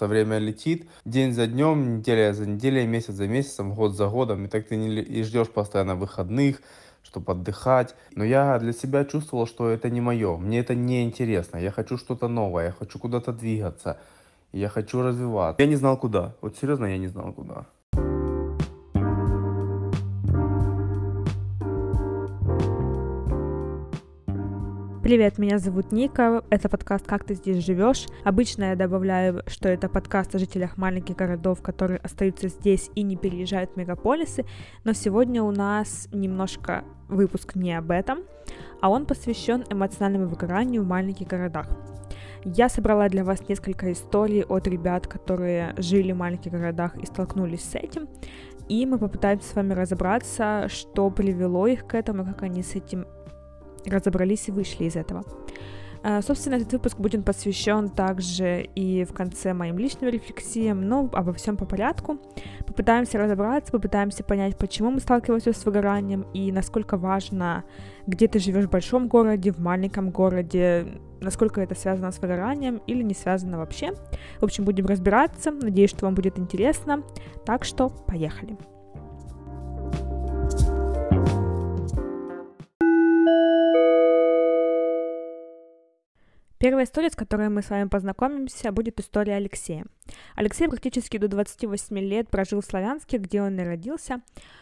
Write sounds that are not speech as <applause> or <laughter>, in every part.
Со время летит день за днем, неделя за неделей, месяц за месяцем, год за годом. И так ты не, и ждешь постоянно выходных, чтобы отдыхать. Но я для себя чувствовал, что это не мое. Мне это не интересно. Я хочу что-то новое, я хочу куда-то двигаться. Я хочу развиваться. Я не знал куда. Вот серьезно, я не знал куда. Привет, меня зовут Ника, это подкаст «Как ты здесь живешь?». Обычно я добавляю, что это подкаст о жителях маленьких городов, которые остаются здесь и не переезжают в мегаполисы, но сегодня у нас немножко выпуск не об этом, а он посвящен эмоциональному выгоранию в маленьких городах. Я собрала для вас несколько историй от ребят, которые жили в маленьких городах и столкнулись с этим, и мы попытаемся с вами разобраться, что привело их к этому, как они с этим разобрались и вышли из этого. А, собственно, этот выпуск будет посвящен также и в конце моим личным рефлексиям, но обо всем по порядку. Попытаемся разобраться, попытаемся понять, почему мы сталкиваемся с выгоранием и насколько важно, где ты живешь в большом городе, в маленьком городе, насколько это связано с выгоранием или не связано вообще. В общем, будем разбираться. Надеюсь, что вам будет интересно. Так что поехали. Первая история, с которой мы с вами познакомимся, будет история Алексея. Алексей практически до 28 лет прожил в Славянске, где он и родился.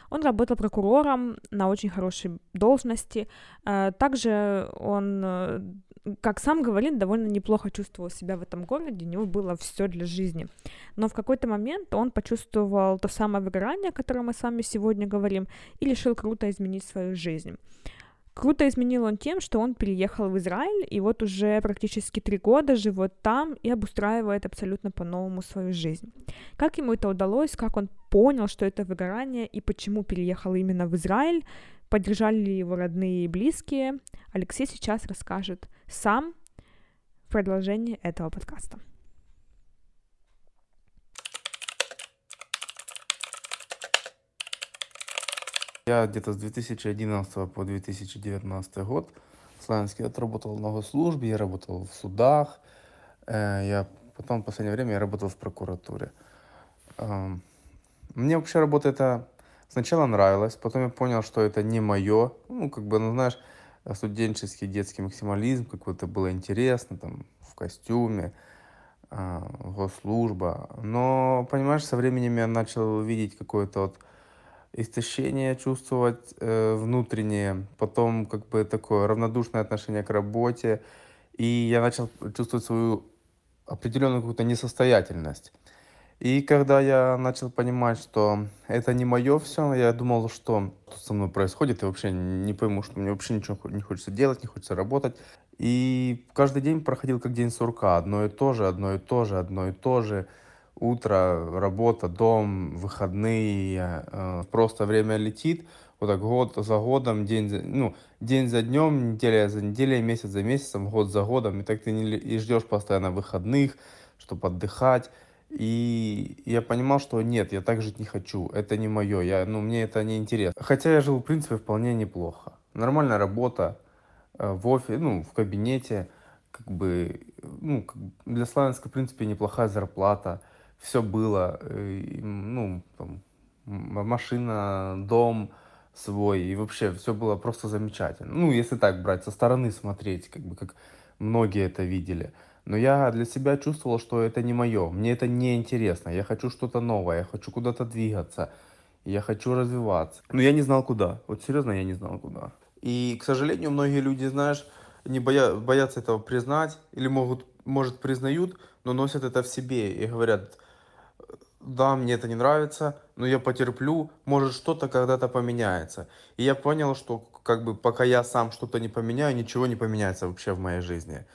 Он работал прокурором на очень хорошей должности. А, также он, э, как сам говорит, довольно неплохо чувствовал себя в этом городе, у него было все для жизни. Но в какой-то момент он почувствовал то самое выгорание, о котором мы с вами сегодня говорим, и решил круто изменить свою жизнь. Круто изменил он тем, что он переехал в Израиль, и вот уже практически три года живет там и обустраивает абсолютно по-новому свою жизнь. Как ему это удалось, как он понял, что это выгорание и почему переехал именно в Израиль, поддержали ли его родные и близкие, Алексей сейчас расскажет сам в продолжении этого подкаста. Я где-то с 2011 по 2019 год в Славянске отработал в госслужбе, я работал в судах, э, я потом в последнее время я работал в прокуратуре. Эм, мне вообще работа это сначала нравилась, потом я понял, что это не мое. Ну, как бы, ну, знаешь, студенческий детский максимализм, как вот это было интересно, там, в костюме, э, госслужба. Но, понимаешь, со временем я начал видеть какое-то вот истощение чувствовать э, внутреннее, потом как бы такое равнодушное отношение к работе, и я начал чувствовать свою определенную какую-то несостоятельность. И когда я начал понимать, что это не мое все, я думал, что со мной происходит, и вообще не пойму, что мне вообще ничего не хочется делать, не хочется работать. И каждый день проходил как день сурка, одно и то же, одно и то же, одно и то же утро, работа, дом, выходные, э, просто время летит, вот так год за годом, день за, ну, день за днем, неделя за неделей, месяц за месяцем, год за годом, и так ты не, и ждешь постоянно выходных, чтобы отдыхать. И я понимал, что нет, я так жить не хочу, это не мое, я, ну, мне это не интересно. Хотя я жил, в принципе, вполне неплохо. Нормальная работа э, в офисе, ну, в кабинете, как бы, ну, для Славянска, в принципе, неплохая зарплата все было, э, ну, там, машина, дом свой, и вообще все было просто замечательно. Ну, если так брать, со стороны смотреть, как бы, как многие это видели. Но я для себя чувствовал, что это не мое, мне это не интересно, я хочу что-то новое, я хочу куда-то двигаться, я хочу развиваться. Но я не знал куда, вот серьезно, я не знал куда. И, к сожалению, многие люди, знаешь, не боя, боятся этого признать, или могут, может, признают, но носят это в себе и говорят, да, мне это не нравится, но я потерплю, может что-то когда-то поменяется. И я понял, что как бы пока я сам что-то не поменяю, ничего не поменяется вообще в моей жизни.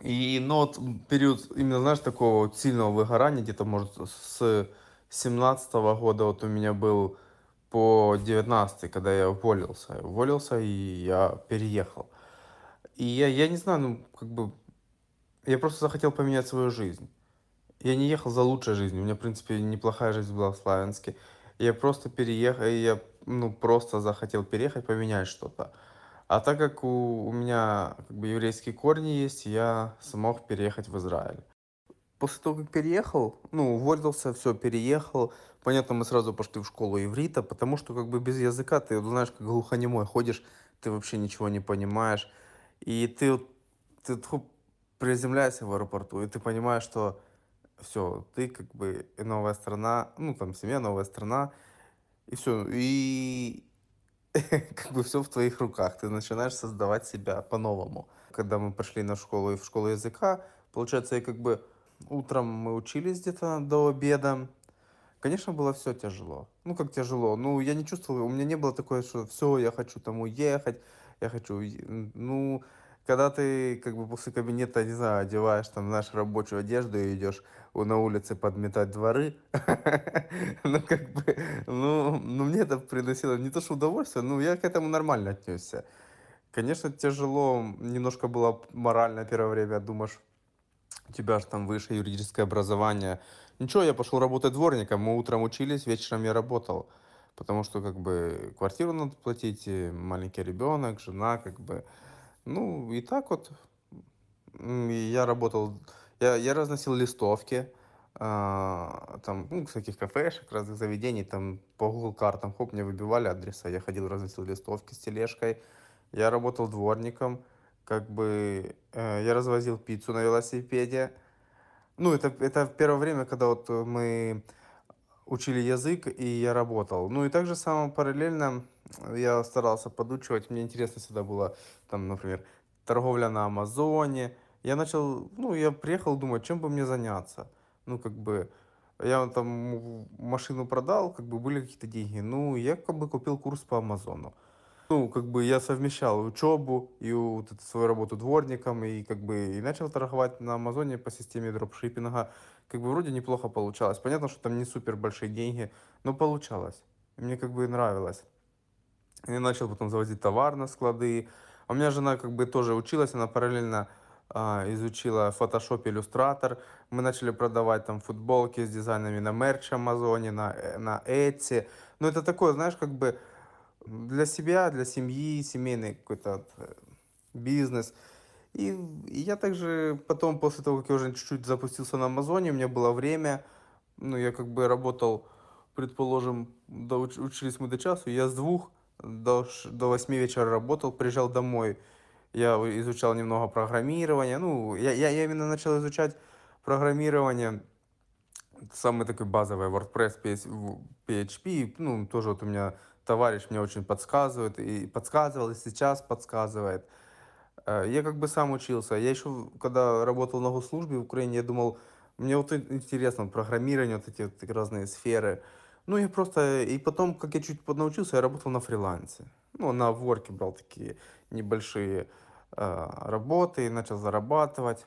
И, но вот период именно, знаешь, такого сильного выгорания, где-то, может, с 17 -го года вот у меня был по 19 когда я уволился. уволился, и я переехал. И я, я не знаю, ну, как бы, я просто захотел поменять свою жизнь. Я не ехал за лучшей жизнью. У меня, в принципе, неплохая жизнь была в Славянске. Я просто переехал, я ну, просто захотел переехать, поменять что-то. А так как у, у меня как бы еврейские корни есть, я смог переехать в Израиль. после того, как переехал, ну, уволился, все, переехал, понятно, мы сразу пошли в школу иврита, потому что как бы без языка ты, знаешь, как глухонемой ходишь, ты вообще ничего не понимаешь, и ты, ты тьфу, приземляешься в аэропорту, и ты понимаешь, что все, ты как бы новая страна, ну, там, семья, новая страна, и все, и <laughs> как бы все в твоих руках, ты начинаешь создавать себя по-новому. Когда мы пошли на школу и в школу языка, получается, и как бы утром мы учились где-то до обеда, Конечно, было все тяжело. Ну, как тяжело. Ну, я не чувствовал, у меня не было такое, что все, я хочу там уехать, я хочу... уе-». Н- Ну, когда ты как бы после кабинета, не знаю, одеваешь там нашу рабочую одежду и идешь на улице подметать дворы, <laughs> ну, как бы, ну, ну, мне это приносило не то, что удовольствие, ну, я к этому нормально отнесся. Конечно, тяжело, немножко было морально первое время, думаешь, у тебя же там высшее юридическое образование. Ничего, я пошел работать дворником. Мы утром учились, вечером я работал. Потому что как бы квартиру надо платить, маленький ребенок, жена, как бы. Ну, и так вот. Я работал, я, я разносил листовки, а, там, ну, всяких кафешек, разных заведений, там, по Google картам, хоп, мне выбивали адреса, я ходил, разносил листовки с тележкой, я работал дворником, как бы, э, я развозил пиццу на велосипеде, ну, это, это в первое время, когда вот мы учили язык, и я работал. Ну, и также само параллельно я старался подучивать. Мне интересно всегда было, там, например, торговля на Амазоне. Я начал, ну, я приехал думать, чем бы мне заняться. Ну, как бы, я там машину продал, как бы были какие-то деньги. Ну, я как бы купил курс по Амазону. Ну, как бы я совмещал учебу и вот эту свою работу дворником, и как бы и начал торговать на Амазоне по системе дропшиппинга. Как бы вроде неплохо получалось. Понятно, что там не супер большие деньги, но получалось. Мне как бы нравилось. Я начал потом завозить товар на склады. А у меня жена как бы тоже училась, она параллельно а, изучила Photoshop, иллюстратор. Мы начали продавать там футболки с дизайнами на мерч Амазоне, на, э, на Etsy. Ну, это такое, знаешь, как бы для себя, для семьи, семейный какой-то э, бизнес. И, и я также потом, после того, как я уже чуть-чуть запустился на Амазоне, у меня было время, ну, я как бы работал, предположим, до, уч- учились мы до часу, я с двух до, до восьми вечера работал, приезжал домой, я изучал немного программирования, ну, я, я, я именно начал изучать программирование, самый такой базовый WordPress, PHP, ну, тоже вот у меня товарищ мне очень подсказывает, и подсказывал, и сейчас подсказывает. Э, Я как бы сам учился. Я еще, когда работал на госслужбе в Украине, я думал, мне вот ин- интересно программирование, вот эти вот разные сферы. Ну и просто, и потом, как я чуть поднаучился, я работал на фрилансе. Ну, на Upwork брал такие небольшие э, работы, начал зарабатывать.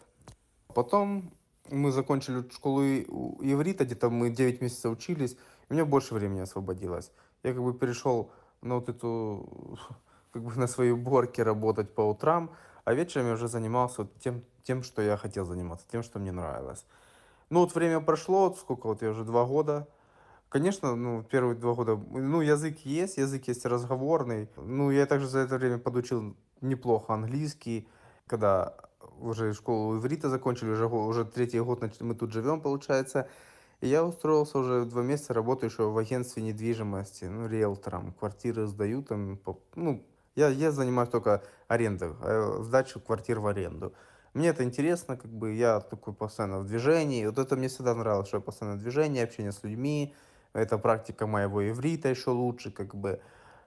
Потом мы закончили школу иврита, где-то мы 9 месяцев учились, у меня больше времени освободилось. Я как бы перешел на вот эту, <laughs> как бы на свои уборки работать по утрам, а вечером я уже занимался вот тем, тем, что я хотел заниматься, тем, что мне нравилось. Ну вот время прошло, вот сколько вот я уже два года. Конечно, ну, первые два года, ну, язык есть, язык есть разговорный. Ну, я также за это время подучил неплохо английский, когда уже школу иврита закончили, уже, уже третий год мы тут живем, получается. И я устроился уже два месяца, работаю еще в агентстве недвижимости, ну, риэлтором. Квартиры сдаю там, ну, я, я занимаюсь только арендой, э, сдачу квартир в аренду. Мне это интересно, как бы я такой постоянно в движении. Вот это мне всегда нравилось, что я постоянно в движении, общение с людьми. Это практика моего иврита еще лучше, как бы.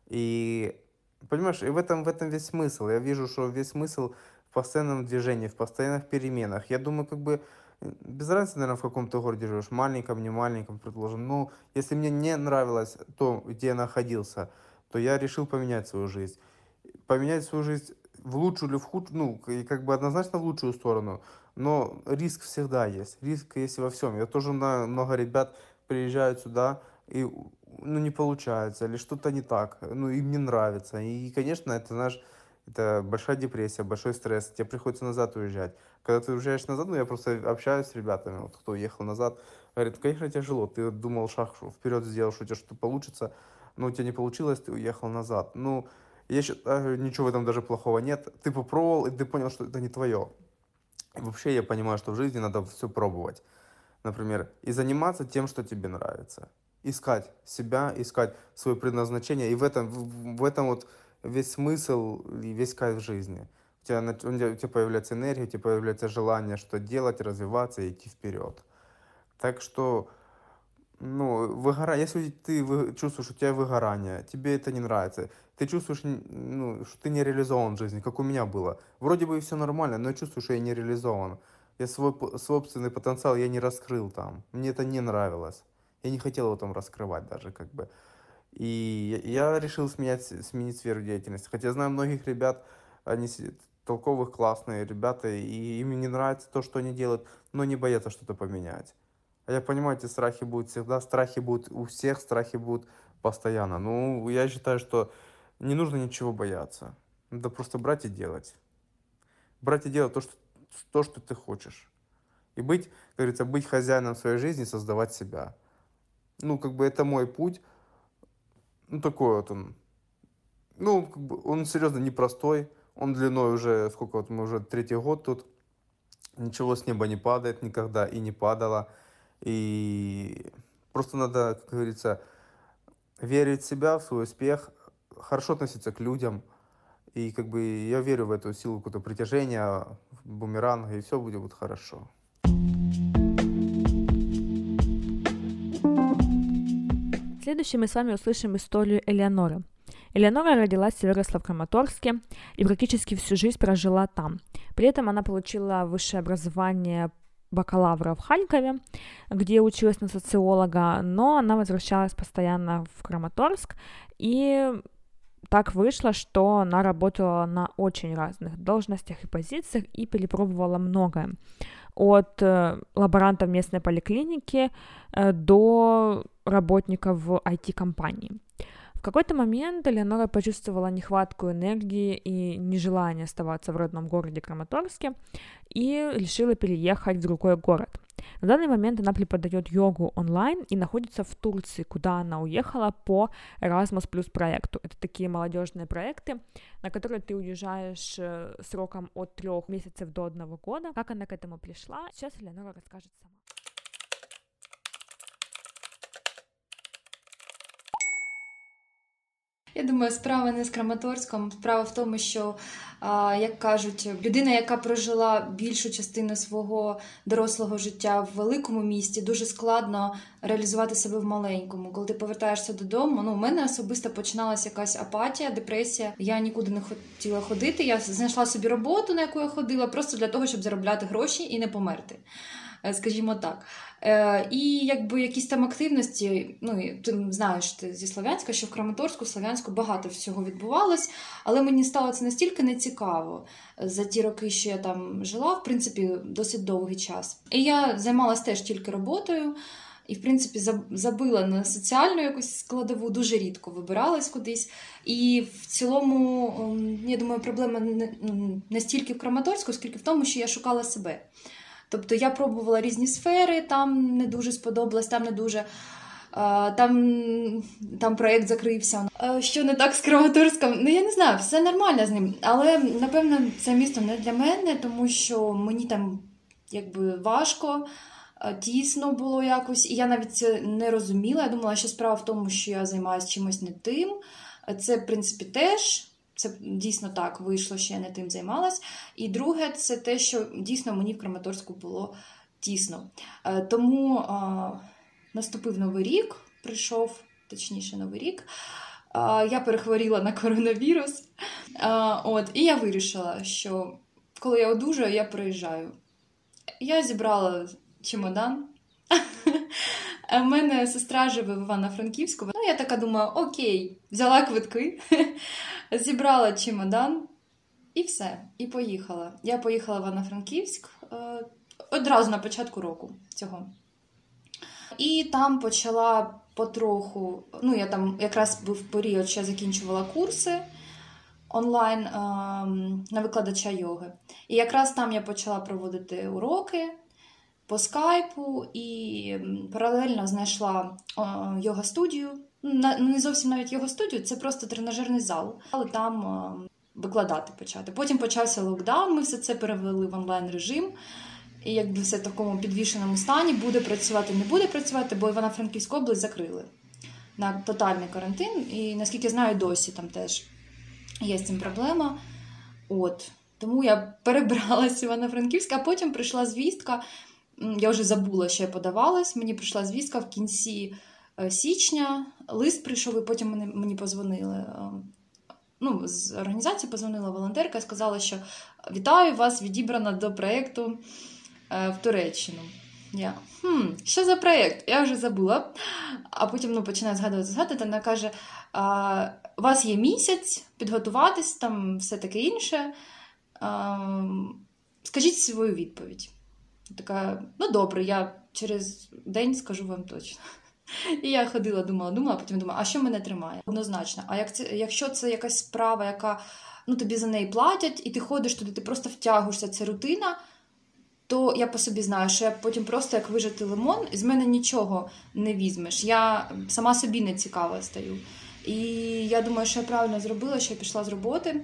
И понимаешь, и в этом, в этом весь смысл. Я вижу, что весь смысл в постоянном движении, в постоянных переменах. Я думаю, как бы без разницы, наверное, в каком ты городе живешь, маленьком, не маленьком, предположим. Ну, если мне не нравилось то, где я находился, то я решил поменять свою жизнь. Поменять свою жизнь в лучшую или в худшую, ну, как бы однозначно в лучшую сторону, но риск всегда есть, риск есть во всем. Я тоже на много ребят приезжают сюда, и ну, не получается, или что-то не так, ну, им не нравится. И, конечно, это, знаешь, это большая депрессия, большой стресс, тебе приходится назад уезжать. Когда ты уезжаешь назад, ну, я просто общаюсь с ребятами, вот кто уехал назад, говорит, конечно, тяжело, ты думал шаг вперед сделал, что у тебя что-то получится, но у тебя не получилось, ты уехал назад. Ну, я считаю, ничего в этом даже плохого нет. Ты попробовал, и ты понял, что это не твое. И вообще я понимаю, что в жизни надо все пробовать. Например, и заниматься тем, что тебе нравится. Искать себя, искать свое предназначение, и в этом, в, в этом вот весь смысл и весь кайф жизни. У тебя, у тебя появляется энергия, у тебя появляется желание что делать, развиваться и идти вперед. Так что, ну, выгорание, если ты чувствуешь, у тебя выгорание, тебе это не нравится, ты чувствуешь, ну, что ты не реализован в жизни, как у меня было. Вроде бы все нормально, но я чувствую, что я не реализован. Я свой собственный потенциал я не раскрыл там. Мне это не нравилось. Я не хотел его там раскрывать даже как бы. И я решил сменять, сменить сферу деятельности. Хотя я знаю многих ребят, они толковых, классные ребята, и им не нравится то, что они делают, но не боятся что-то поменять. А я понимаю, эти страхи будут всегда, страхи будут у всех, страхи будут постоянно. Ну, я считаю, что не нужно ничего бояться. Надо просто брать и делать. Брать и делать то, что, то, что ты хочешь. И быть, как говорится, быть хозяином своей жизни, создавать себя. Ну, как бы это мой путь. Ну, такой вот он. Ну, как бы он серьезно непростой. Он длиной уже, сколько вот мы уже третий год тут. Ничего с неба не падает никогда и не падало. И просто надо, как говорится, верить в себя, в свой успех, хорошо относиться к людям. И как бы я верю в эту силу какого-то притяжения, бумеранга, и все будет хорошо. Следующим мы с вами услышим историю Элеоноры. Элеонора родилась и выросла в Краматорске и практически всю жизнь прожила там. При этом она получила высшее образование бакалавра в Харькове, где училась на социолога, но она возвращалась постоянно в Краматорск, и так вышло, что она работала на очень разных должностях и позициях и перепробовала многое. От э, лаборанта в местной поликлинике э, до работника в IT-компании. В какой-то момент Элеонора почувствовала нехватку энергии и нежелание оставаться в родном городе Краматорске и решила переехать в другой город. На данный момент она преподает йогу онлайн и находится в Турции, куда она уехала по Erasmus Plus проекту. Это такие молодежные проекты, на которые ты уезжаешь э, сроком от трех месяцев до одного года. Как она к этому пришла, сейчас Элеонора расскажет сама. Я думаю, справа не з Краматорськом. Справа в тому, що, як кажуть, людина, яка прожила більшу частину свого дорослого життя в великому місті, дуже складно реалізувати себе в маленькому. Коли ти повертаєшся додому, ну у мене особисто починалася якась апатія, депресія. Я нікуди не хотіла ходити. Я знайшла собі роботу, на яку я ходила, просто для того, щоб заробляти гроші і не померти. Е, Скажімо так. Е, і якби якісь там активності, ну ти знаєш ти зі Слов'янська, що в Краматорську, Слов'янську багато всього відбувалось, але мені стало це настільки нецікаво за ті роки, що я там жила, в принципі, досить довгий час. І я займалася теж тільки роботою. І, в принципі, забила на соціальну якусь складову, дуже рідко вибиралась кудись. І в цілому, ем, я думаю, проблема не, стільки в Краматорську, скільки в тому, що я шукала себе. Тобто я пробувала різні сфери, там не дуже сподобалось, там не дуже. Там, там проєкт закрився. Що не так з Краматорськом? Ну я не знаю, все нормально з ним. Але напевно це місто не для мене, тому що мені там якби важко, тісно було якось, і я навіть це не розуміла. Я думала, що справа в тому, що я займаюся чимось не тим. Це, в принципі, теж. Це дійсно так вийшло, що я не тим займалась. І друге, це те, що дійсно мені в Краматорську було тісно. Е, Тому наступив новий рік, прийшов, точніше, новий рік. Я перехворіла на коронавірус. От, і я вирішила, що коли я одужаю, я приїжджаю. Я зібрала чемодан. <laughs> У мене сестра живе в Івано-Франківську. Ну, я така думаю, окей, взяла квитки, <laughs> зібрала чемодан і все. І поїхала. Я поїхала в Івано-Франківськ е, одразу на початку року цього. І там почала потроху. Ну, я там якраз був період, що я закінчувала курси онлайн ем, на викладача йоги. І якраз там я почала проводити уроки по скайпу і паралельно знайшла йога-студію. Ну, Не зовсім навіть йога-студію, це просто тренажерний зал, але там ем, викладати почати. Потім почався локдаун, ми все це перевели в онлайн режим. і якби все в такому підвішеному стані, буде працювати, не буде працювати, бо Івано-Франківську область закрили на тотальний карантин. І наскільки знаю, досі там теж є з цим проблема. От. Тому я перебралась в Івано-Франківськ, а потім прийшла звістка. Я вже забула, що я подавалась. Мені прийшла звістка в кінці е, січня. Лист прийшов, і потім мені, мені позвонили. е, Ну, з організації позвонила волонтерка і сказала, що вітаю вас, відібрана до проєкту е, в Туреччину. Я хм, що за проєкт? Я вже забула. А потім ну, починаю згадувати, згадувати. Вона каже: у вас є місяць підготуватись, там все таке інше. Скажіть свою відповідь. Така, ну добре, я через день скажу вам точно. І я ходила, думала, думала, потім думала, а що мене тримає? Однозначно. А як це, якщо це якась справа, яка ну, тобі за неї платять, і ти ходиш туди, ти просто втягуєшся, це рутина, то я по собі знаю, що я потім просто як вижити лимон, з мене нічого не візьмеш. Я сама собі не цікава стаю. І я думаю, що я правильно зробила, що я пішла з роботи.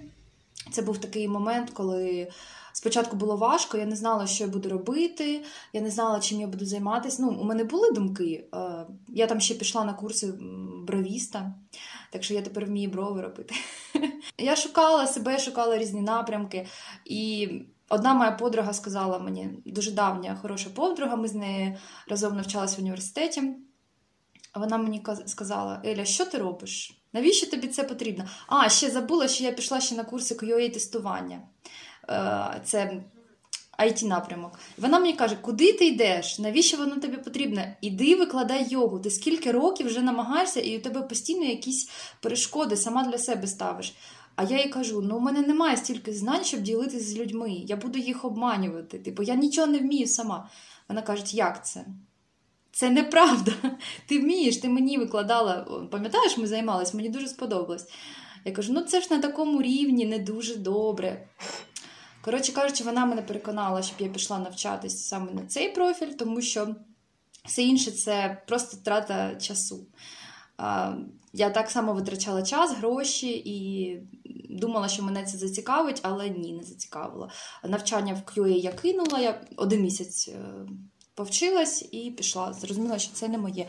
Це був такий момент, коли спочатку було важко, я не знала, що я буду робити, я не знала, чим я буду займатися. Ну, у мене були думки. е, Я там ще пішла на курси бровіста, так що я тепер вмію брови робити. <laughs> Я шукала себе, шукала різні напрямки. І одна моя подруга сказала мені, дуже давня, хороша подруга, ми з нею разом навчалися в університеті. Вона мені сказала: Еля, що ти робиш? Навіщо тобі це потрібно? А, ще забула, що я пішла ще на курси QA-тестування. Е, Це it напрямок. Вона мені каже, куди ти йдеш? Навіщо воно тобі потрібно? Іди викладай йогу. Ти скільки років вже намагаєшся, і у тебе постійно якісь перешкоди сама для себе ставиш. А я їй кажу: ну у мене немає стільки знань, щоб ділитися з людьми. Я буду їх обманювати. Типу, я нічого не вмію сама. Вона каже, як це? Це неправда. Ти вмієш, ти мені викладала. Пам'ятаєш, ми займалися, мені дуже сподобалось. Я кажу, ну це ж на такому рівні не дуже добре. Коротше кажучи, вона мене переконала, щоб я пішла навчатись саме на цей профіль, тому що все інше це просто трата часу. Я так само витрачала час, гроші і думала, що мене це зацікавить, але ні, не зацікавило. Навчання в QA я кинула, я один місяць е, повчилась і пішла. Зрозуміла, що це не моє.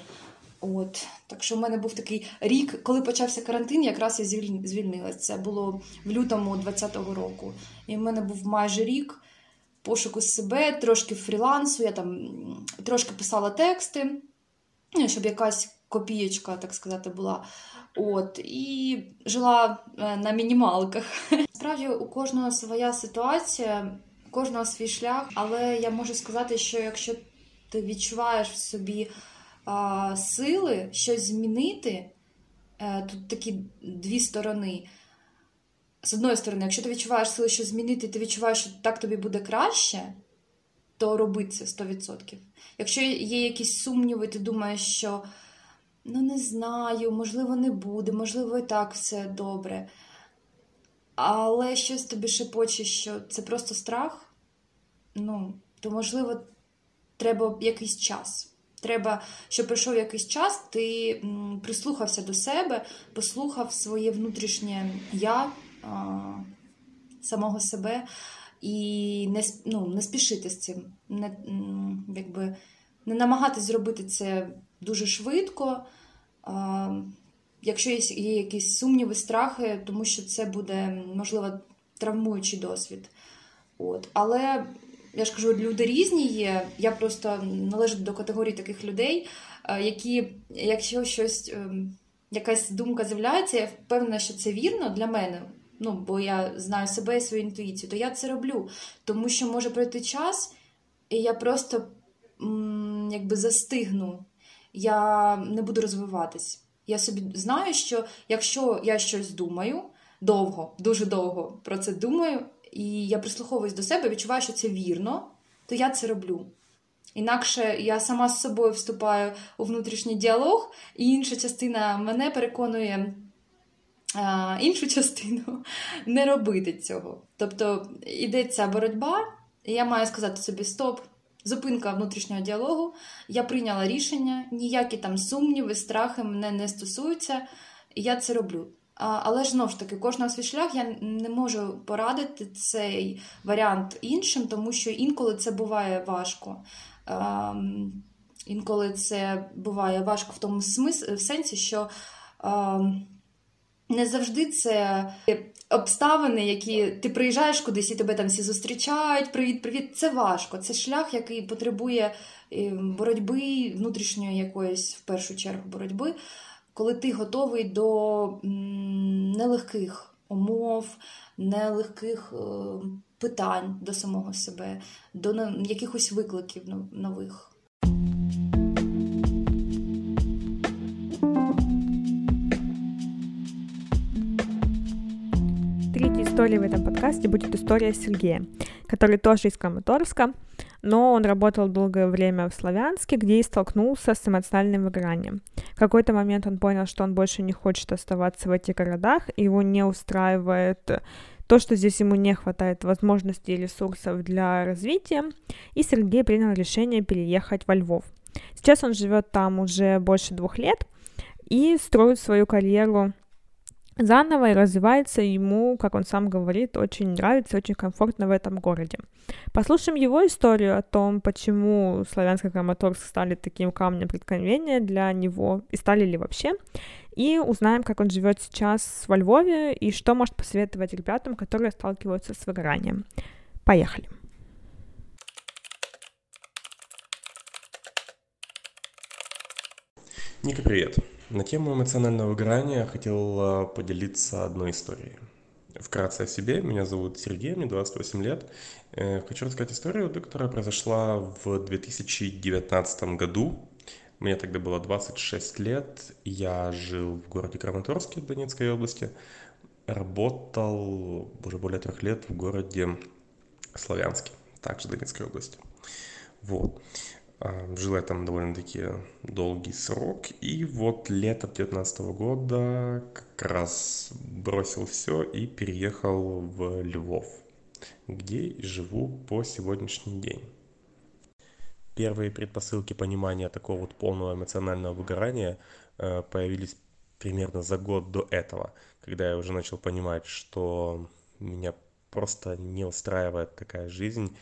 От, так що в мене був такий рік, коли почався карантин, якраз я звіль- звільнилась. Це було в лютому 20-го року. І в мене був майже рік пошуку себе, трошки фрілансу. Я там трошки писала тексти, ну, щоб якась копієчка, так сказати, була. От, і жила е, на мінімалках. <laughs> Справді, у кожного своя ситуація, у кожного свій шлях, але я можу сказати, що якщо ти відчуваєш в собі сили щось змінити, е, тут такі дві сторони. З одної сторони, якщо ти відчуваєш сили щось змінити, ти відчуваєш, що так тобі буде краще, то роби це 100%. Якщо є якісь сумніви, ти думаєш, що ну не знаю, можливо, не буде, можливо, і так все добре. Але щось тобі шепоче, що це просто страх, ну, то можливо, треба якийсь час. Треба, щоб пройшов якийсь час, ти прислухався до себе, послухав своє внутрішнє я, самого себе, і не, ну, не спішити з цим, не, якби, не намагатись зробити це дуже швидко. Якщо є якісь сумніви, страхи, тому що це буде, можливо, травмуючий досвід. От. Але я ж кажу, люди різні є. Я просто належу до категорії таких людей, е, які, якщо щось, ем, якась думка з'являється, я впевнена, що це вірно для мене. Ну, бо я знаю себе і свою інтуїцію, то я це роблю. Тому що може пройти час, і я просто якби застигну, я не буду розвиватись. Я собі знаю, що якщо я щось думаю довго, дуже довго про це думаю, і я прислуховуюсь до себе, відчуваю, що це вірно, то я це роблю. Інакше я сама з собою вступаю у внутрішній діалог, і інша частина мене переконує а, іншу частину <laughs> не робити цього. Тобто йдеться боротьба, і я маю сказати собі стоп. Зупинка внутрішнього діалогу. Я прийняла рішення, ніякі там сумніви, страхи мене не стосуються. І я це роблю. Але ж знову ж таки, кожного свій шлях я не можу порадити цей варіант іншим, тому що інколи це буває важко. Ем, Інколи це буває важко в тому смис... в сенсі, що ем, не завжди це обставини, які ти приїжджаєш кудись і тебе там всі зустрічають. Привіт, привіт. Це важко. Це шлях, який потребує е, боротьби, внутрішньої якоїсь в першу чергу боротьби, коли ти готовий до нелегких умов, нелегких е, питань до самого себе, до на- якихось викликів нових. Третьей историей в этом подкасте будет история Сергея, который тоже из Краматорска, но он работал долгое время в Славянске, где и столкнулся с эмоциональным выгоранием. В какой-то момент он понял, что он больше не хочет оставаться в этих городах, и его не устраивает то, что здесь ему не хватает возможностей и ресурсов для развития, и Сергей принял решение переехать во Львов. Сейчас он живет там уже больше двух лет и строит свою карьеру заново и развивается ему, как он сам говорит, очень нравится, очень комфортно в этом городе. Послушаем его историю о том, почему Славянск и Краматорск стали таким камнем преткновения для него, и стали ли вообще, и узнаем, как он живет сейчас во Львове и что может посоветовать ребятам, которые сталкиваются с выгоранием. Поехали. Ника, привет. На тему эмоционального выгорания хотел а, поделиться одной историей. Вкратце о себе. Меня зовут Сергей, мне 28 лет. Э, Хочу рассказать историю, которая произошла в 2019 году. Мне тогда было 26 лет. Я жил в городе Краматорске Донецкой области. Работал уже более трех лет в городе Славянске, также Донецкой области. Вот. А, Жил я там довольно-таки долгий срок. И вот летом 2019 года как раз бросил все и переехал в Львов, где живу по сегодняшний день. Первые предпосылки понимания такого вот полного эмоционального выгорания э, появились примерно за год до этого, когда я уже начал понимать, что меня просто не устраивает такая жизнь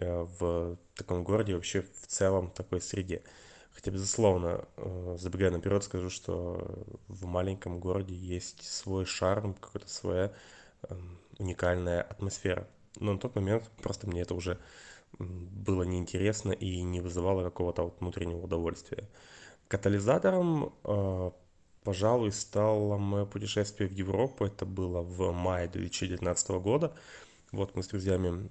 в таком городе, вообще в целом такой среде. Хотя, безусловно, э, забегая наперед, скажу, что в маленьком городе есть свой шарм, какая-то своя эм, уникальная атмосфера. Но на тот момент просто мне это уже было неинтересно и не вызывало какого-то вот внутреннего удовольствия. Катализатором, э, пожалуй, стало мое путешествие в Европу. Это было в мае 2019 года. Вот мы с друзьями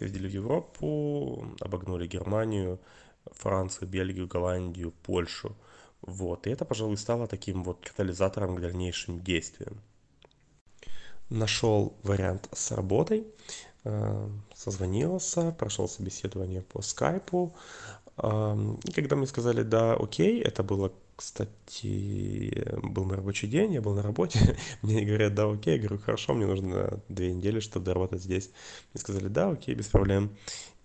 ездили в Европу, обогнули Германию, Францию, Бельгию, Голландию, Польшу. Вот. И это, пожалуй, стало таким вот катализатором к дальнейшим действиям. Нашел вариант с работой, э, созвонился, прошел собеседование по скайпу. Ам, И когда мне сказали, да, окей, это было, кстати, был мой рабочий день, я был на работе, <laughs> мне говорят, да, окей, я говорю, хорошо, мне нужно две недели, чтобы доработать здесь. Мне сказали, да, окей, без проблем.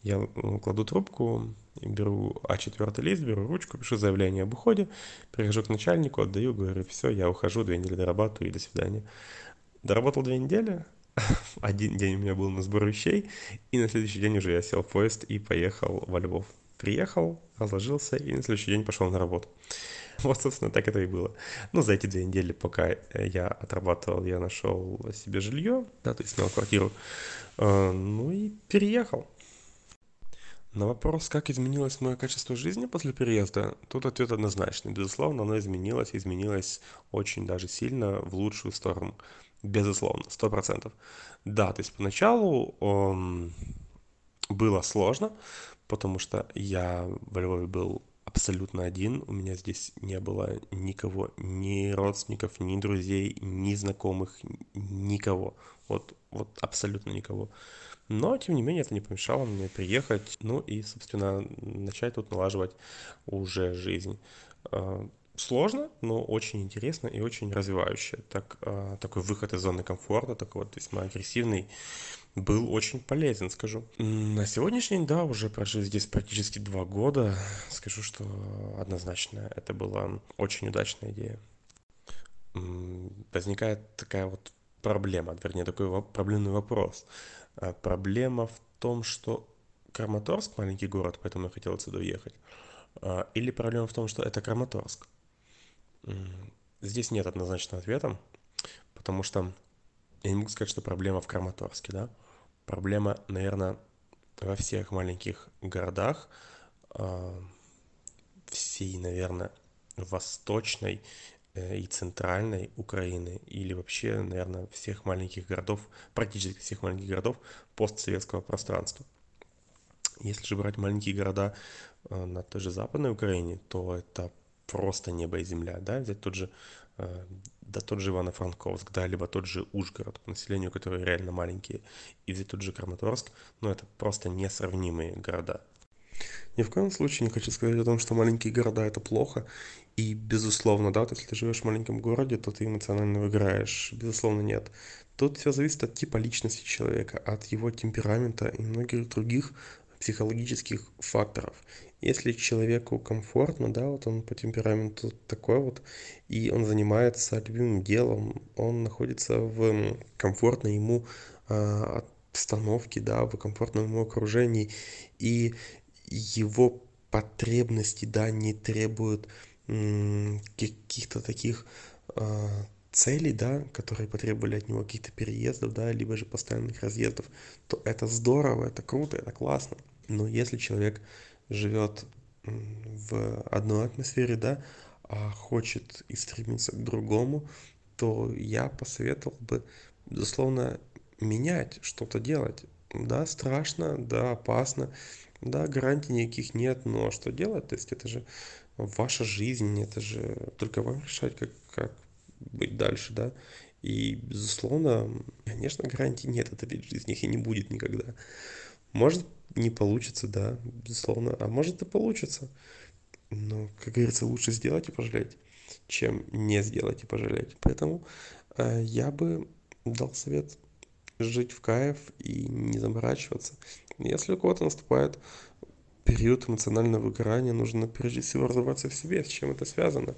Я кладу трубку, беру А4 лист, беру ручку, пишу заявление об уходе, прихожу к начальнику, отдаю, говорю, все, я ухожу, две недели дорабатываю и до свидания. Доработал две недели, <laughs> один день у меня был на сбор вещей, и на следующий день уже я сел в поезд и поехал во Львов. Приехал, разложился и на следующий день пошел на работу. <laughs> Вот, собственно, так это и было. Ну, за эти две недели, пока э, я отрабатывал, я нашел себе жилье, да, то есть снял квартиру, Э, ну и переехал. На вопрос, как изменилось мое качество жизни после переезда, тут ответ однозначный. Безусловно, оно изменилось, изменилось очень даже сильно в лучшую сторону. Безусловно, сто процентов. Да, то есть поначалу эм, было сложно, потому что я во Львове был абсолютно один, у меня здесь не было никого, ни родственников, ни друзей, ни знакомых, никого, вот, вот абсолютно никого. Но, тем не менее, это не помешало мне приехать, ну и, собственно, начать тут налаживать уже жизнь. Э, Сложно, но очень интересно и очень развивающе. Так, э, такой выход из зоны комфорта, такой вот весьма агрессивный, был очень полезен, скажу. На сегодняшний день, да, уже прожив здесь практически два года, скажу, что однозначно это была очень удачная идея. возникает такая вот проблема, вернее, такой проблемный вопрос. А проблема в том, что Краматорск маленький город, поэтому я хотел отсюда уехать. А, или проблема в том, что это Краматорск. Здесь нет однозначного ответа, потому что я не могу сказать, что проблема в Краматорске, да. Проблема, наверное, во всех маленьких городах, а, всей, наверное, восточной э, и центральной Украины или вообще, наверное, всех маленьких городов, практически всех маленьких городов постсоветского пространства. Если же брать маленькие города э, на той же Западной Украине, то это просто небо и земля, да, взять тот же, да тот же Ивано-Франковск, да, либо тот же Ужгород, по населению которые реально маленькие, и взять тот же Краматорск, ну, это просто несравнимые города. Ни в коем случае не хочу сказать о том, что маленькие города это плохо, и безусловно, да, вот если ты живешь в маленьком городе, то ты эмоционально выиграешь, безусловно, нет. Тут все зависит от типа личности человека, от его темперамента и многих других психологических факторов. Если человеку комфортно, да, вот он по темпераменту такой вот, и он занимается любимым делом, он находится в комфортной ему э, обстановке, да, в комфортном ему окружении, и его потребности, да, не требуют каких-то таких э, целей, да, которые потребовали от него каких-то переездов, да, либо же постоянных разъездов, то это здорово, это круто, это классно. Но если человек живет в одной атмосфере, да, а хочет и стремится к другому, то я посоветовал бы, безусловно, менять, что-то делать. Да, страшно, да, опасно, да, гарантий никаких нет, но что делать? То есть это же ваша жизнь, это же только вам решать, как, как быть дальше, да. И, безусловно, конечно, гарантий нет, это ведь жизни их и не будет никогда. Может не получится, да, безусловно, а может и получится. Но, как говорится, лучше сделать и пожалеть, чем не сделать и пожалеть. Поэтому э, я бы дал совет жить в кайф и не заморачиваться. Если у кого-то наступает период эмоционального выгорания, нужно прежде всего разобраться в себе, с чем это связано.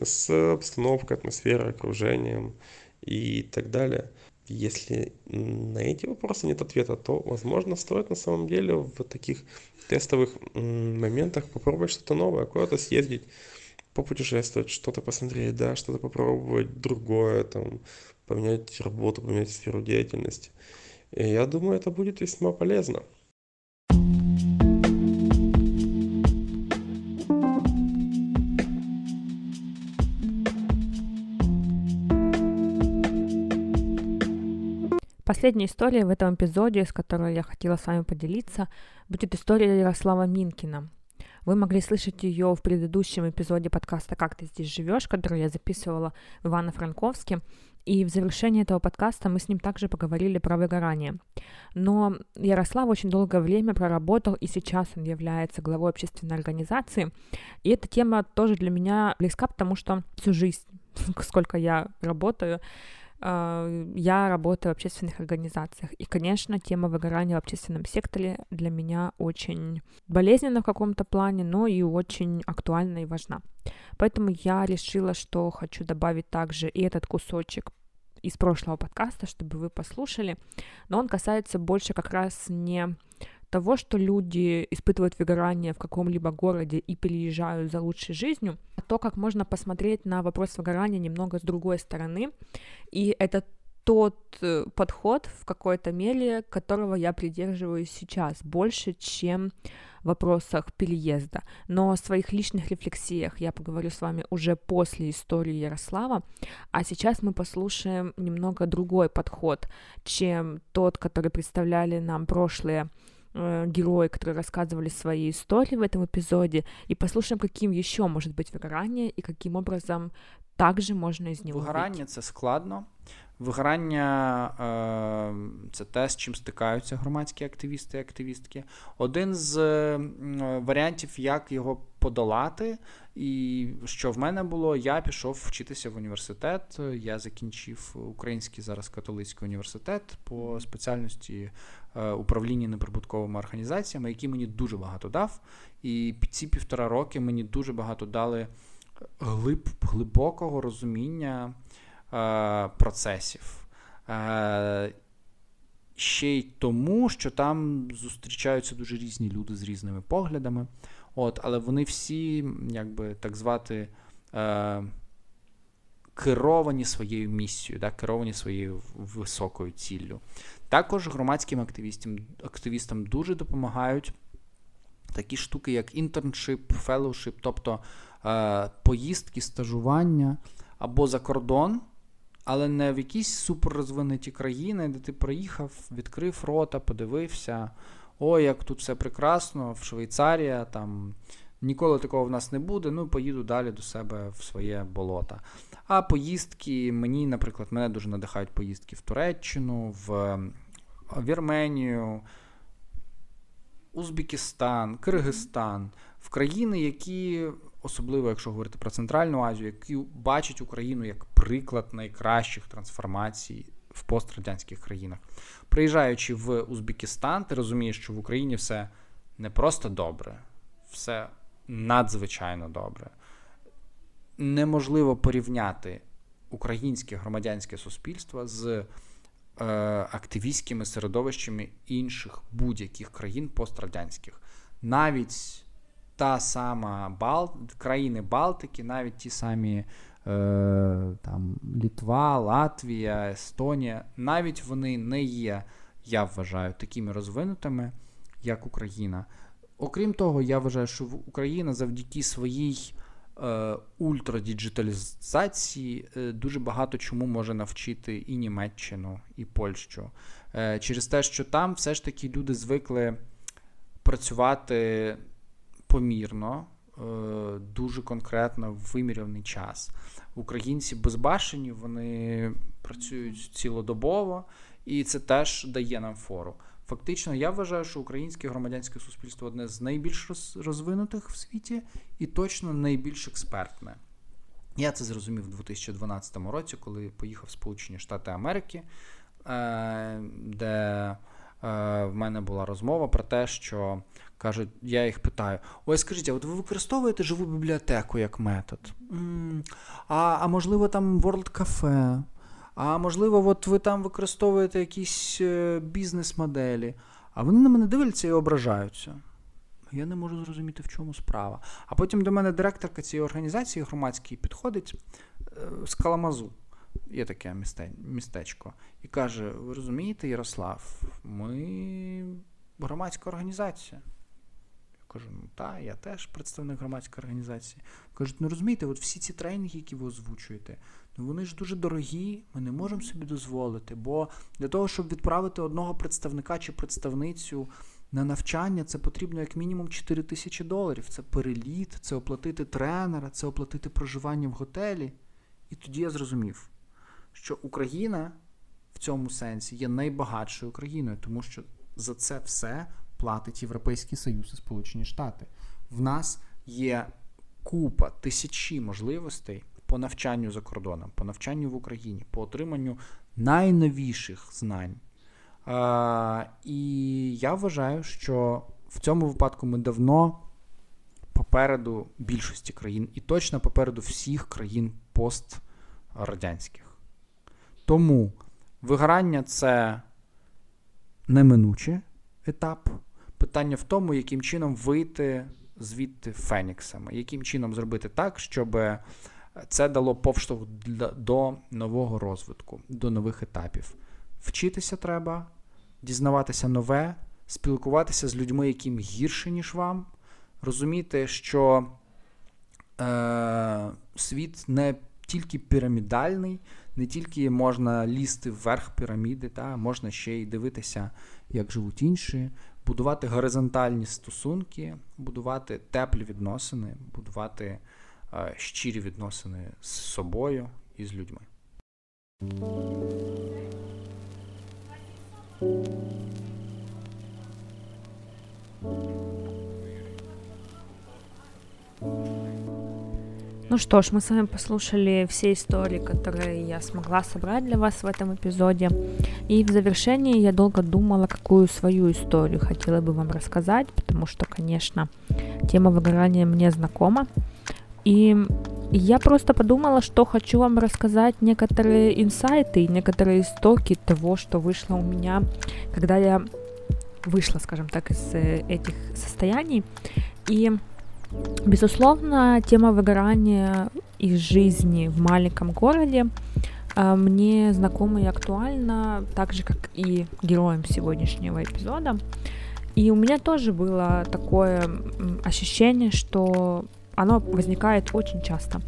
С обстановкой, атмосферой, окружением и так далее. Если на эти вопросы нет ответа, то, возможно, стоит на самом деле в таких тестовых моментах попробовать что-то новое, куда-то съездить, попутешествовать, что-то посмотреть, да, что-то попробовать другое, там, поменять работу, поменять сферу деятельности. И я думаю, это будет весьма полезно. Последняя история в этом эпизоде, с которой я хотела с вами поделиться, будет история Ярослава Минкина. Вы могли слышать ее в предыдущем эпизоде подкаста «Как ты здесь живешь», который я записывала в Ивано-Франковске. И в завершении этого подкаста мы с ним также поговорили про выгорание. Но Ярослав очень долгое время проработал, и сейчас он является главой общественной организации. И эта тема тоже для меня близка, потому что всю жизнь, <laughs> сколько я работаю, я работаю в общественных организациях. И, конечно, тема выгорания в общественном секторе для меня очень болезненна в каком-то плане, но и очень актуальна и важна. Поэтому я решила, что хочу добавить также и этот кусочек из прошлого подкаста, чтобы вы послушали. Но он касается больше как раз не того, что люди испытывают выгорание в каком-либо городе и переезжают за лучшей жизнью, а то, как можно посмотреть на вопрос выгорания немного с другой стороны. И это тот э, подход в какой-то мере, которого я придерживаюсь сейчас, больше, чем в вопросах переезда. Но о своих личных рефлексиях я поговорю с вами уже после истории Ярослава, а сейчас мы послушаем немного другой подход, чем тот, который представляли нам прошлые э, герои, которые рассказывали свои истории в этом эпизоде, и послушаем, каким еще может быть выгорание и каким образом также можна із нього Вигорання вийти. це складно. Вигорання е, це те, з чим стикаються громадські активісти і активістки. Один з е, варіантів, як його подолати, і що в мене було, я пішов вчитися в університет. Я закінчив Український зараз католицький університет по спеціальності е, управління неприбутковими організаціями, який мені дуже багато дав. І ці півтора роки мені дуже багато дали глиб, глибокого розуміння е, процесів. Е, ще й тому, що там зустрічаються дуже різні люди з різними поглядами. От, Але вони всі, як би так сказати, е, керовані своєю місією, да, керовані своєю високою ціллю. Також громадським активістам, активістам дуже допомагають такі штуки, як internship, fellowship, тобто е, поїздки, стажування або за кордон, але не в якісь суперрозвинуті країни, де ти приїхав, відкрив рота, подивився. О, як тут все прекрасно, в Швейцарія, там ніколи такого в нас не буде. Ну, поїду далі до себе в своє болото. А поїздки мені, наприклад, мене дуже надихають поїздки в Туреччину, в Вірменію, Узбекистан, Киргизстан, в країни, які, особливо якщо говорити про Центральну Азію, які бачать Україну як приклад найкращих трансформацій в пострадянських країнах. Приїжджаючи в Узбекистан, ти розумієш, що в Україні все не просто добре, все надзвичайно добре. Неможливо порівняти українське громадянське суспільство з активістськими середовищами інших будь-яких країн пострадянських. Навіть та сама Бал... країни Балтики, навіть ті самі е, там, Літва, Латвія, Естонія, навіть вони не є, я вважаю, такими розвинутими, як Україна. Окрім того, я вважаю, що Україна завдяки своїй е, ультрадіджиталізації е, дуже багато чому може навчити і Німеччину, і Польщу. Е, через те, що там все ж таки люди звикли працювати помірно, е, дуже конкретно в виміряний час. Українці безбашені, вони працюють цілодобово, і це теж дає нам фору. Фактично, я вважаю, що українське громадянське суспільство одне з найбільш розвинутих в світі і точно найбільш експертне. Я це зрозумів у 2012 році, коли поїхав в Сполучені Штати Америки, е, де в мене була розмова про те, що кажуть, я їх питаю: ой, скажіть, а от ви використовуєте живу бібліотеку як метод? А а можливо, там World Cafe? А можливо, от ви там використовуєте якісь е, бізнес-моделі, а вони на мене дивляться і ображаються. Я не можу зрозуміти, в чому справа. А потім до мене директорка цієї організації громадської підходить е, з Каламазу є таке містечко, і каже: Ви розумієте, Ярослав, ми громадська організація. Я кажу, ну так, я теж представник громадської організації. Кажуть, ну розумієте, от всі ці тренінги, які ви озвучуєте, ну вони ж дуже дорогі, ми не можемо собі дозволити. Бо для того, щоб відправити одного представника чи представницю на навчання, це потрібно як мінімум 4 тисячі доларів. Це переліт, це оплатити тренера, це оплатити проживання в готелі. І тоді я зрозумів, що Україна в цьому сенсі є найбагатшою країною, тому що за це все платить Європейський Союз і Сполучені Штати. В нас є купа тисячі можливостей по навчанню за кордоном, по навчанню в Україні, по отриманню найновіших знань. А, І я вважаю, що в цьому випадку ми давно попереду більшості країн, і точно попереду всіх країн пострадянських. Тому вигорання це неминучий етап. Питання в тому, яким чином вийти звідти феніксами, яким чином зробити так, щоб це дало повштовх до нового розвитку, до нових етапів. Вчитися треба, дізнаватися нове, спілкуватися з людьми, яким гірше, ніж вам, розуміти, що е, світ не тільки пірамідальний, не тільки можна лізти вверх піраміди, та можна ще й дивитися, як живуть інші, будувати горизонтальні стосунки, будувати теплі відносини, будувати щирі відносини з собою і з людьми. Ну что ж, мы с вами послушали все истории, которые я смогла собрать для вас в этом эпизоде. И в завершении я долго думала, какую свою историю хотела бы вам рассказать, потому что, конечно, тема выгорания мне знакома. И я просто подумала, что хочу вам рассказать некоторые инсайты, некоторые истоки того, что вышло у меня, когда я вышла, скажем так, из э, этих состояний. И, безусловно, тема выгорания из жизни в маленьком городе э, мне знакома и актуальна, так же, как и героям сегодняшнего эпизода. И у меня тоже было такое ощущение, что оно возникает очень часто.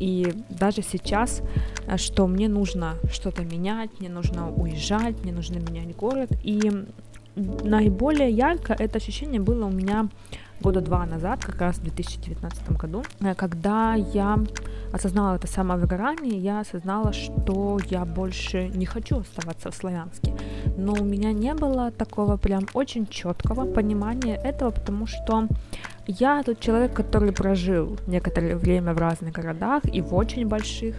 И даже сейчас, э, что мне нужно что-то менять, мне нужно уезжать, мне нужно менять город. И наиболее ярко это ощущение было у меня года два назад, как раз в 2019 году, э, когда я осознала это самовыгорание, я осознала, что я больше не хочу оставаться в Славянске. Но у меня не было такого прям очень четкого понимания этого, потому что я тот человек, который прожил некоторое время в разных городах и в очень больших,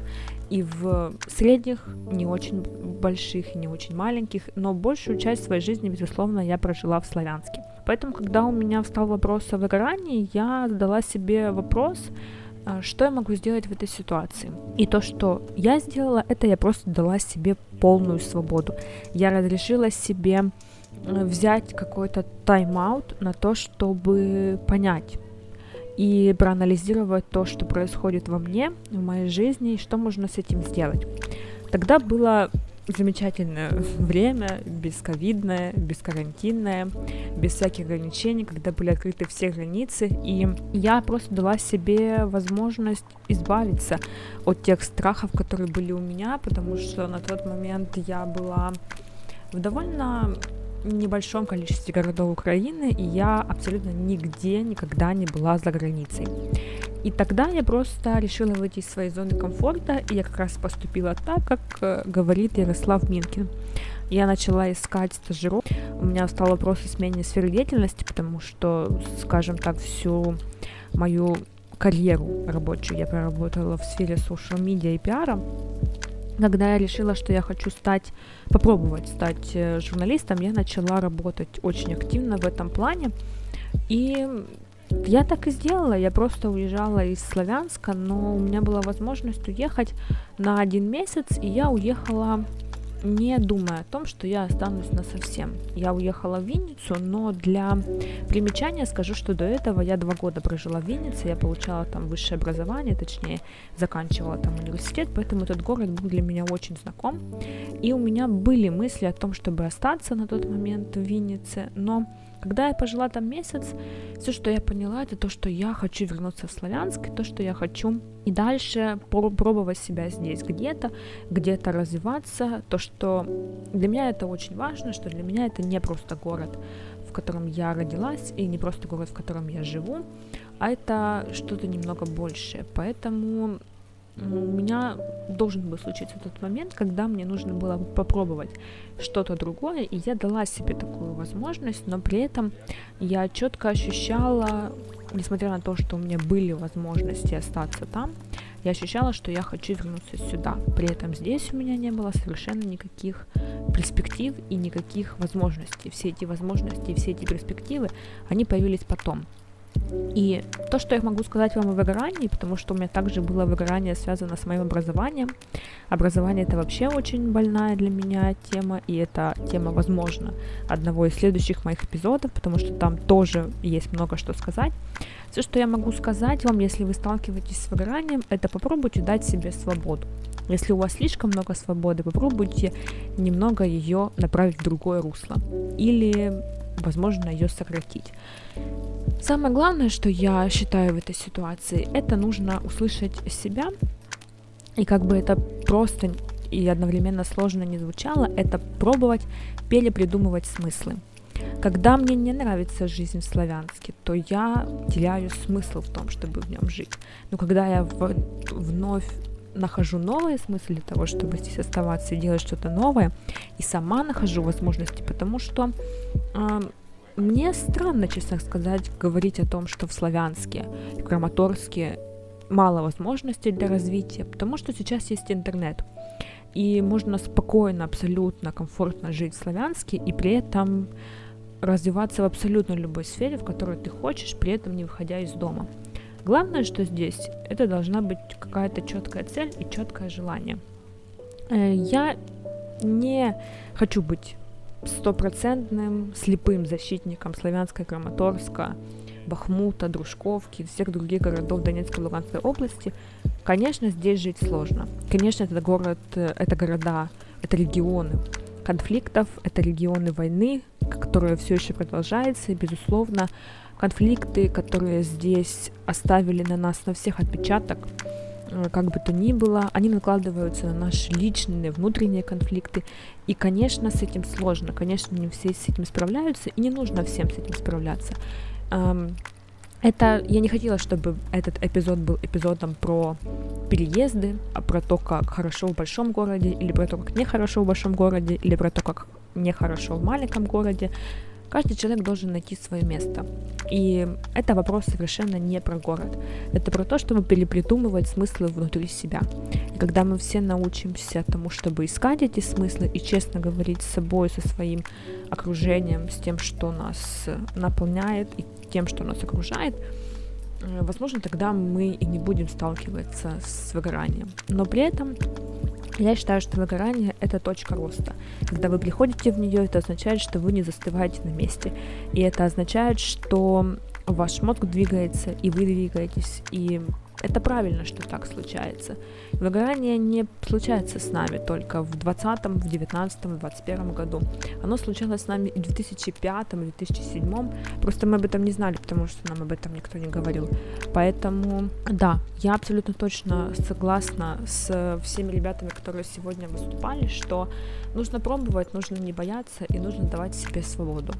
и в средних, не очень больших, и не очень маленьких, но большую часть своей жизни, безусловно, я прожила в Славянске. Поэтому, когда у меня встал вопрос о выгорании, я задала себе вопрос, а, что я могу сделать в этой ситуации. И то, что я сделала, это я просто дала себе полную свободу. Я разрешила себе Э, взять какой-то тайм-аут на то, чтобы понять и проанализировать то, что происходит во мне, в моей жизни, и что можно с этим сделать. Тогда было замечательное <laughs> время, бесковидное, бескарантинное, без всяких ограничений, когда были открыты все границы, и я просто дала себе возможность избавиться от тех страхов, которые были у меня, потому что на тот момент я была в довольно небольшом количестве городов Украины, и я абсолютно нигде никогда не была за границей. И тогда я просто решила выйти из своей зоны комфорта, и я как раз поступила так, как э, говорит Ярослав Минкин. Я начала искать стажеров. У меня стал вопрос о смене сферы деятельности, потому что, скажем так, всю мою карьеру рабочую я проработала в сфере media и пиара когда я решила, что я хочу стать, попробовать стать э, журналистом, я начала работать очень активно в этом плане. И я так и сделала. Я просто уезжала из Славянска, но у меня была возможность уехать на один месяц, и я уехала не думая о том, что я останусь на совсем. Я уехала в Винницу, но для примечания скажу, что до этого я два года прожила в Виннице, я получала там высшее образование, точнее, заканчивала там университет, поэтому этот город был для меня очень знаком. И у меня были мысли о том, чтобы остаться на тот момент в Виннице, но когда я пожила там месяц, все, что я поняла, это то, что я хочу вернуться в Славянск, то, что я хочу и дальше пробовать себя здесь где-то, где-то развиваться, то, что для меня это очень важно, что для меня это не просто город, в котором я родилась, и не просто город, в котором я живу, а это что-то немного большее. Поэтому у меня должен был случиться тот момент, когда мне нужно было попробовать что-то другое, и я дала себе такую возможность, но при этом я четко ощущала, несмотря на то, что у меня были возможности остаться там, я ощущала, что я хочу вернуться сюда. При этом здесь у меня не было совершенно никаких перспектив и никаких возможностей. Все эти возможности все эти перспективы, они появились потом. И то, что я могу сказать вам о выгорании, потому что у меня также было выгорание связано с моим образованием. Образование это вообще очень больная для меня тема, и это тема, возможно, одного из следующих моих эпизодов, потому что там тоже есть много что сказать. Все, что я могу сказать вам, если вы сталкиваетесь с выгоранием, это попробуйте дать себе свободу. Если у вас слишком много свободы, попробуйте немного ее направить в другое русло. Или, возможно, ее сократить. Самое главное, что я считаю в этой ситуации, это нужно услышать себя. И как бы это просто и одновременно сложно не звучало, это пробовать перепридумывать смыслы. Когда мне не нравится жизнь в Славянске, то я теряю смысл в том, чтобы в нем жить. Но когда я вновь нахожу новые смыслы для того, чтобы здесь оставаться и делать что-то новое, и сама нахожу возможности, потому что э, мне странно, честно сказать, говорить о том, что в Славянске, в Краматорске мало возможностей для развития, потому что сейчас есть интернет. И можно спокойно, абсолютно комфортно жить в Славянске и при этом развиваться в абсолютно любой сфере, в которой ты хочешь, при этом не выходя из дома. Главное, что здесь, это должна быть какая-то четкая цель и четкое желание. Э, я не хочу быть стопроцентным слепым защитником славянской Краматорска, Бахмута, Дружковки, всех других городов Донецкой и Луганской области. Конечно, здесь жить сложно. Конечно, это город, э, это города, это регионы конфликтов, это регионы войны, которая все еще продолжается, и, безусловно, конфликты, которые здесь оставили на нас, на всех отпечаток, э, как бы то ни было, они накладываются на наши личные, внутренние конфликты. И, конечно, с этим сложно. Конечно, не все с этим справляются, и не нужно всем с этим справляться. Это я не хотела, чтобы этот эпизод был эпизодом про переезды, а про то, как хорошо в большом городе, или про то, как нехорошо в большом городе, или про то, как нехорошо в маленьком городе. Каждый человек должен найти свое место. И это вопрос совершенно не про город. Это про то, чтобы перепридумывать смыслы внутри себя. И когда мы все научимся тому, чтобы искать эти смыслы и честно говорить с собой, со своим окружением, с тем, что нас наполняет и тем, что нас окружает, э, возможно, тогда мы и не будем сталкиваться с выгоранием. Но при этом я считаю, что выгорание — это точка роста. Когда вы приходите в нее, это означает, что вы не застываете на месте. И это означает, что ваш мозг двигается, и вы двигаетесь, и это правильно, что так случается. Выгорание не случается с нами только в 20, в 19, в 21 году. Оно случалось с нами и в 2005, и в 2007. Просто мы об этом не знали, потому что нам об этом никто не говорил. Поэтому, да, я абсолютно точно согласна с всеми ребятами, которые сегодня выступали, что нужно пробовать, нужно не бояться и нужно давать себе свободу.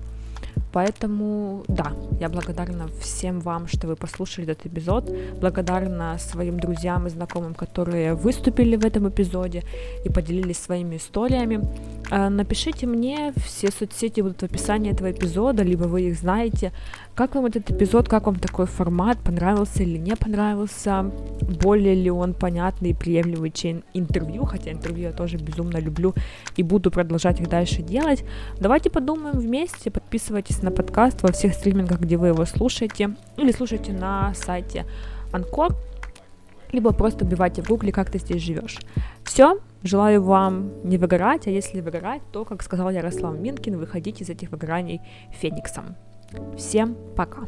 Поэтому, да, я благодарна всем вам, что вы послушали этот эпизод. Благодарна своим друзьям и знакомым, которые выступили в этом эпизоде и поделились своими историями. А, напишите мне, все соцсети будут в описании этого эпизода, либо вы их знаете. Как вам этот эпизод, как вам такой формат, понравился или не понравился, более ли он понятный и приемлемый, чем интервью, хотя интервью я тоже безумно люблю и буду продолжать их дальше делать. Давайте подумаем вместе, подписывайтесь на подкаст во всех стримингах, где вы его слушаете, или слушаете на сайте Анкор, либо просто убивайте в гугле, как ты здесь живешь. Все, желаю вам не выгорать, а если выгорать, то, как сказал Ярослав Минкин, выходите из этих выгораний фениксом. Всем пока!